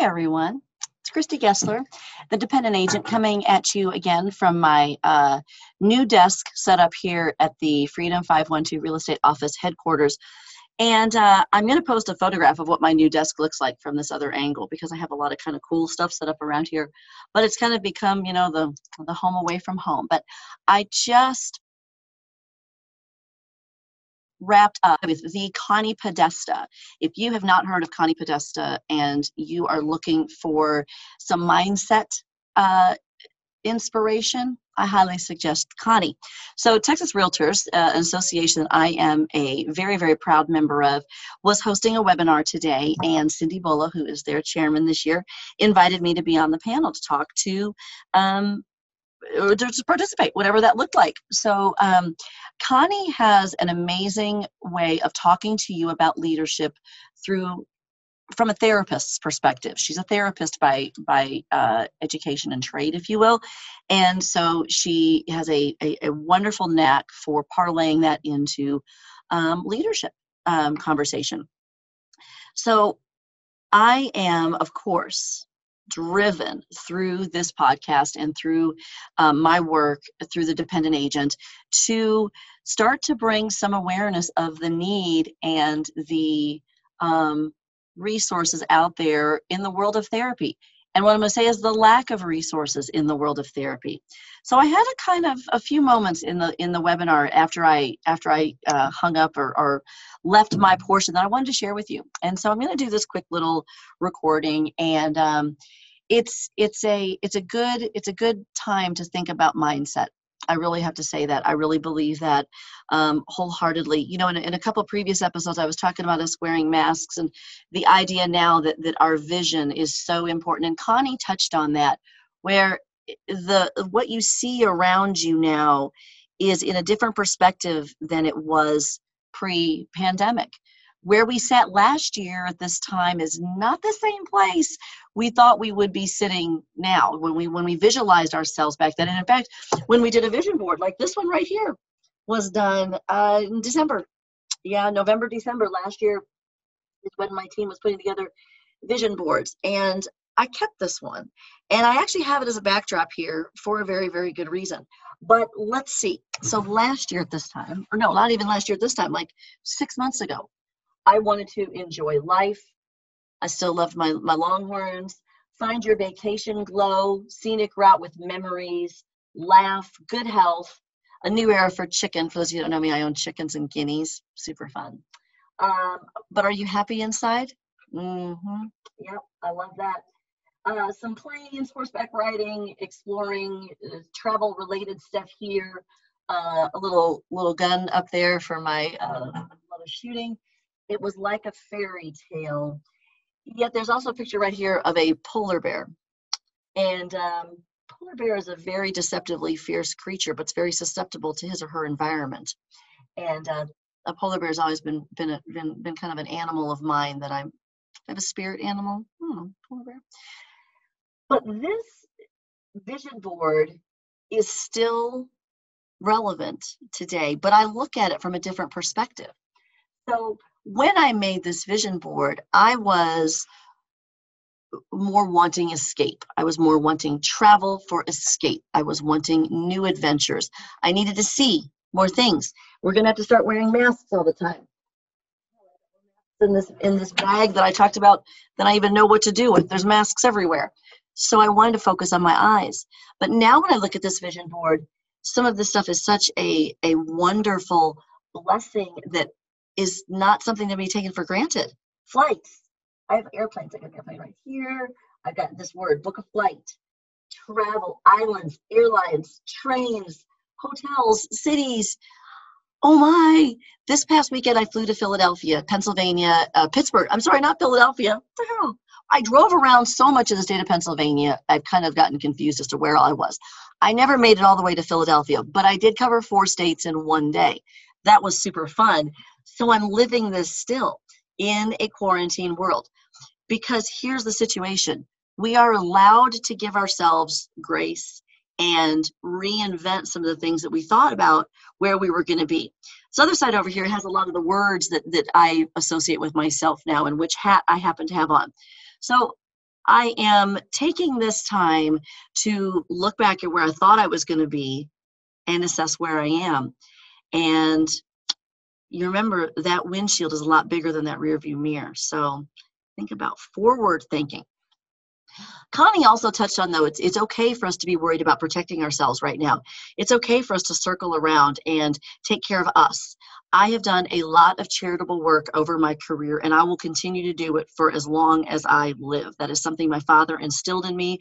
Everyone. It's Christy Gessler, the dependent agent, coming at you again from my uh, new desk set up here at the Freedom 512 Real Estate Office headquarters. And uh, I'm going to post a photograph of what my new desk looks like from this other angle because I have a lot of kind of cool stuff set up around here. But it's kind of become, you know, the the home away from home. But I just wrapped up with the Connie Podesta. If you have not heard of Connie Podesta and you are looking for some mindset uh, inspiration, I highly suggest Connie. So, Texas Realtors, uh, an association that I am a very, very proud member of, was hosting a webinar today, and Cindy Bola, who is their chairman this year, invited me to be on the panel to talk to um, to participate, whatever that looked like. So, um, Connie has an amazing way of talking to you about leadership through from a therapist's perspective. She's a therapist by by uh, education and trade, if you will, and so she has a, a, a wonderful knack for parlaying that into um, leadership um, conversation. So, I am, of course, driven through this podcast and through um, my work through the dependent agent to start to bring some awareness of the need and the um, resources out there in the world of therapy and what i'm going to say is the lack of resources in the world of therapy. So i had a kind of a few moments in the in the webinar after i after i uh, hung up or, or left my portion that i wanted to share with you. And so i'm going to do this quick little recording and um, it's it's a it's a good it's a good time to think about mindset I really have to say that. I really believe that um, wholeheartedly. You know, in, in a couple previous episodes, I was talking about us wearing masks and the idea now that, that our vision is so important. And Connie touched on that, where the what you see around you now is in a different perspective than it was pre-pandemic where we sat last year at this time is not the same place we thought we would be sitting now when we when we visualized ourselves back then. And in fact when we did a vision board like this one right here was done uh, in december. Yeah november december last year is when my team was putting together vision boards. And i kept this one. And i actually have it as a backdrop here for a very very good reason. But let's see. So last year at this time or no not even last year at this time like six months ago I wanted to enjoy life. I still loved my, my Longhorns. Find your vacation glow, scenic route with memories, laugh, good health, a new era for chicken. For those of you who don't know me, I own chickens and guineas. Super fun. Um, but are you happy inside? Mm-hmm. Yep, I love that. Uh, some planes, horseback riding, exploring, uh, travel related stuff here. Uh, a little little gun up there for my uh, shooting. It was like a fairy tale. Yet there's also a picture right here of a polar bear. And um, polar bear is a very deceptively fierce creature, but it's very susceptible to his or her environment. And uh, a polar bear has always been been, a, been been kind of an animal of mine that I'm I have a spirit animal. Hmm, polar bear. But this vision board is still relevant today, but I look at it from a different perspective. So when I made this vision board, I was more wanting escape. I was more wanting travel for escape. I was wanting new adventures. I needed to see more things. We're going to have to start wearing masks all the time. In this in this bag that I talked about, then I even know what to do with. There's masks everywhere. So I wanted to focus on my eyes. But now when I look at this vision board, some of this stuff is such a a wonderful blessing that is not something to be taken for granted. Flights. I have airplanes. I got an airplane right here. I've got this word, book a flight. Travel, islands, airlines, trains, hotels, cities. Oh my, this past weekend I flew to Philadelphia, Pennsylvania, uh, Pittsburgh. I'm sorry, not Philadelphia. I drove around so much of the state of Pennsylvania, I've kind of gotten confused as to where I was. I never made it all the way to Philadelphia, but I did cover four states in one day. That was super fun. So I'm living this still in a quarantine world. Because here's the situation we are allowed to give ourselves grace and reinvent some of the things that we thought about where we were going to be. This other side over here has a lot of the words that, that I associate with myself now and which hat I happen to have on. So I am taking this time to look back at where I thought I was going to be and assess where I am. And you remember that windshield is a lot bigger than that rear view mirror. So think about forward thinking. Connie also touched on though it's it's okay for us to be worried about protecting ourselves right now. It's okay for us to circle around and take care of us. I have done a lot of charitable work over my career and I will continue to do it for as long as I live. That is something my father instilled in me.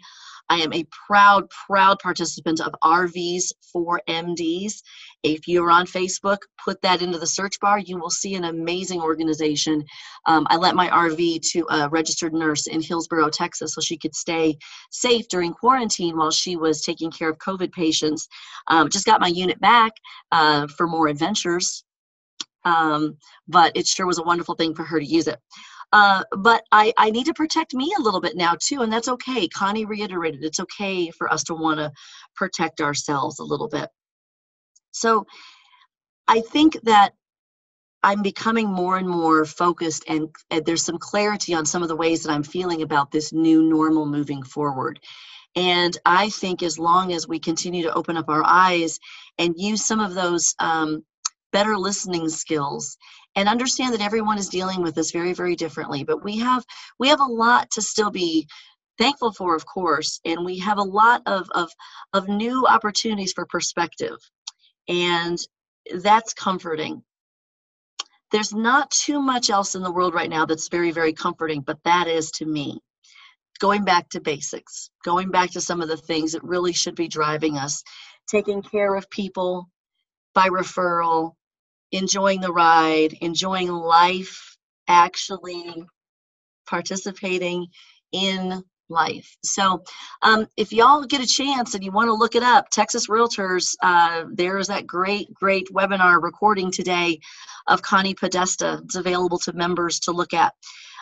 I am a proud, proud participant of RVs for MDs. If you're on Facebook, put that into the search bar. You will see an amazing organization. Um, I lent my RV to a registered nurse in Hillsboro, Texas, so she could stay safe during quarantine while she was taking care of COVID patients. Um, just got my unit back uh, for more adventures. Um, but it sure was a wonderful thing for her to use it. Uh, but I, I need to protect me a little bit now too, and that's okay. Connie reiterated it's okay for us to want to protect ourselves a little bit. So I think that I'm becoming more and more focused, and, and there's some clarity on some of the ways that I'm feeling about this new normal moving forward. And I think as long as we continue to open up our eyes and use some of those um, better listening skills and understand that everyone is dealing with this very very differently but we have we have a lot to still be thankful for of course and we have a lot of of of new opportunities for perspective and that's comforting. There's not too much else in the world right now that's very very comforting but that is to me. Going back to basics going back to some of the things that really should be driving us taking care of people by referral enjoying the ride, enjoying life, actually participating in life. So, um, if y'all get a chance and you want to look it up, Texas Realtors, uh, there's that great, great webinar recording today of Connie Podesta. It's available to members to look at.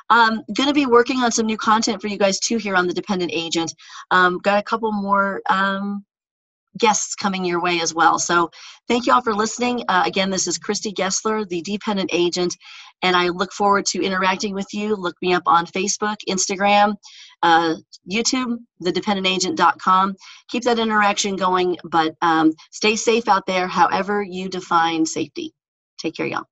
I'm um, going to be working on some new content for you guys too here on the Dependent Agent. Um, got a couple more um, guests coming your way as well. So thank you all for listening. Uh, again, this is Christy Gessler, the dependent agent, and I look forward to interacting with you. Look me up on Facebook, Instagram, uh, YouTube, thedependentagent.com. Keep that interaction going, but um, stay safe out there, however you define safety. Take care, y'all.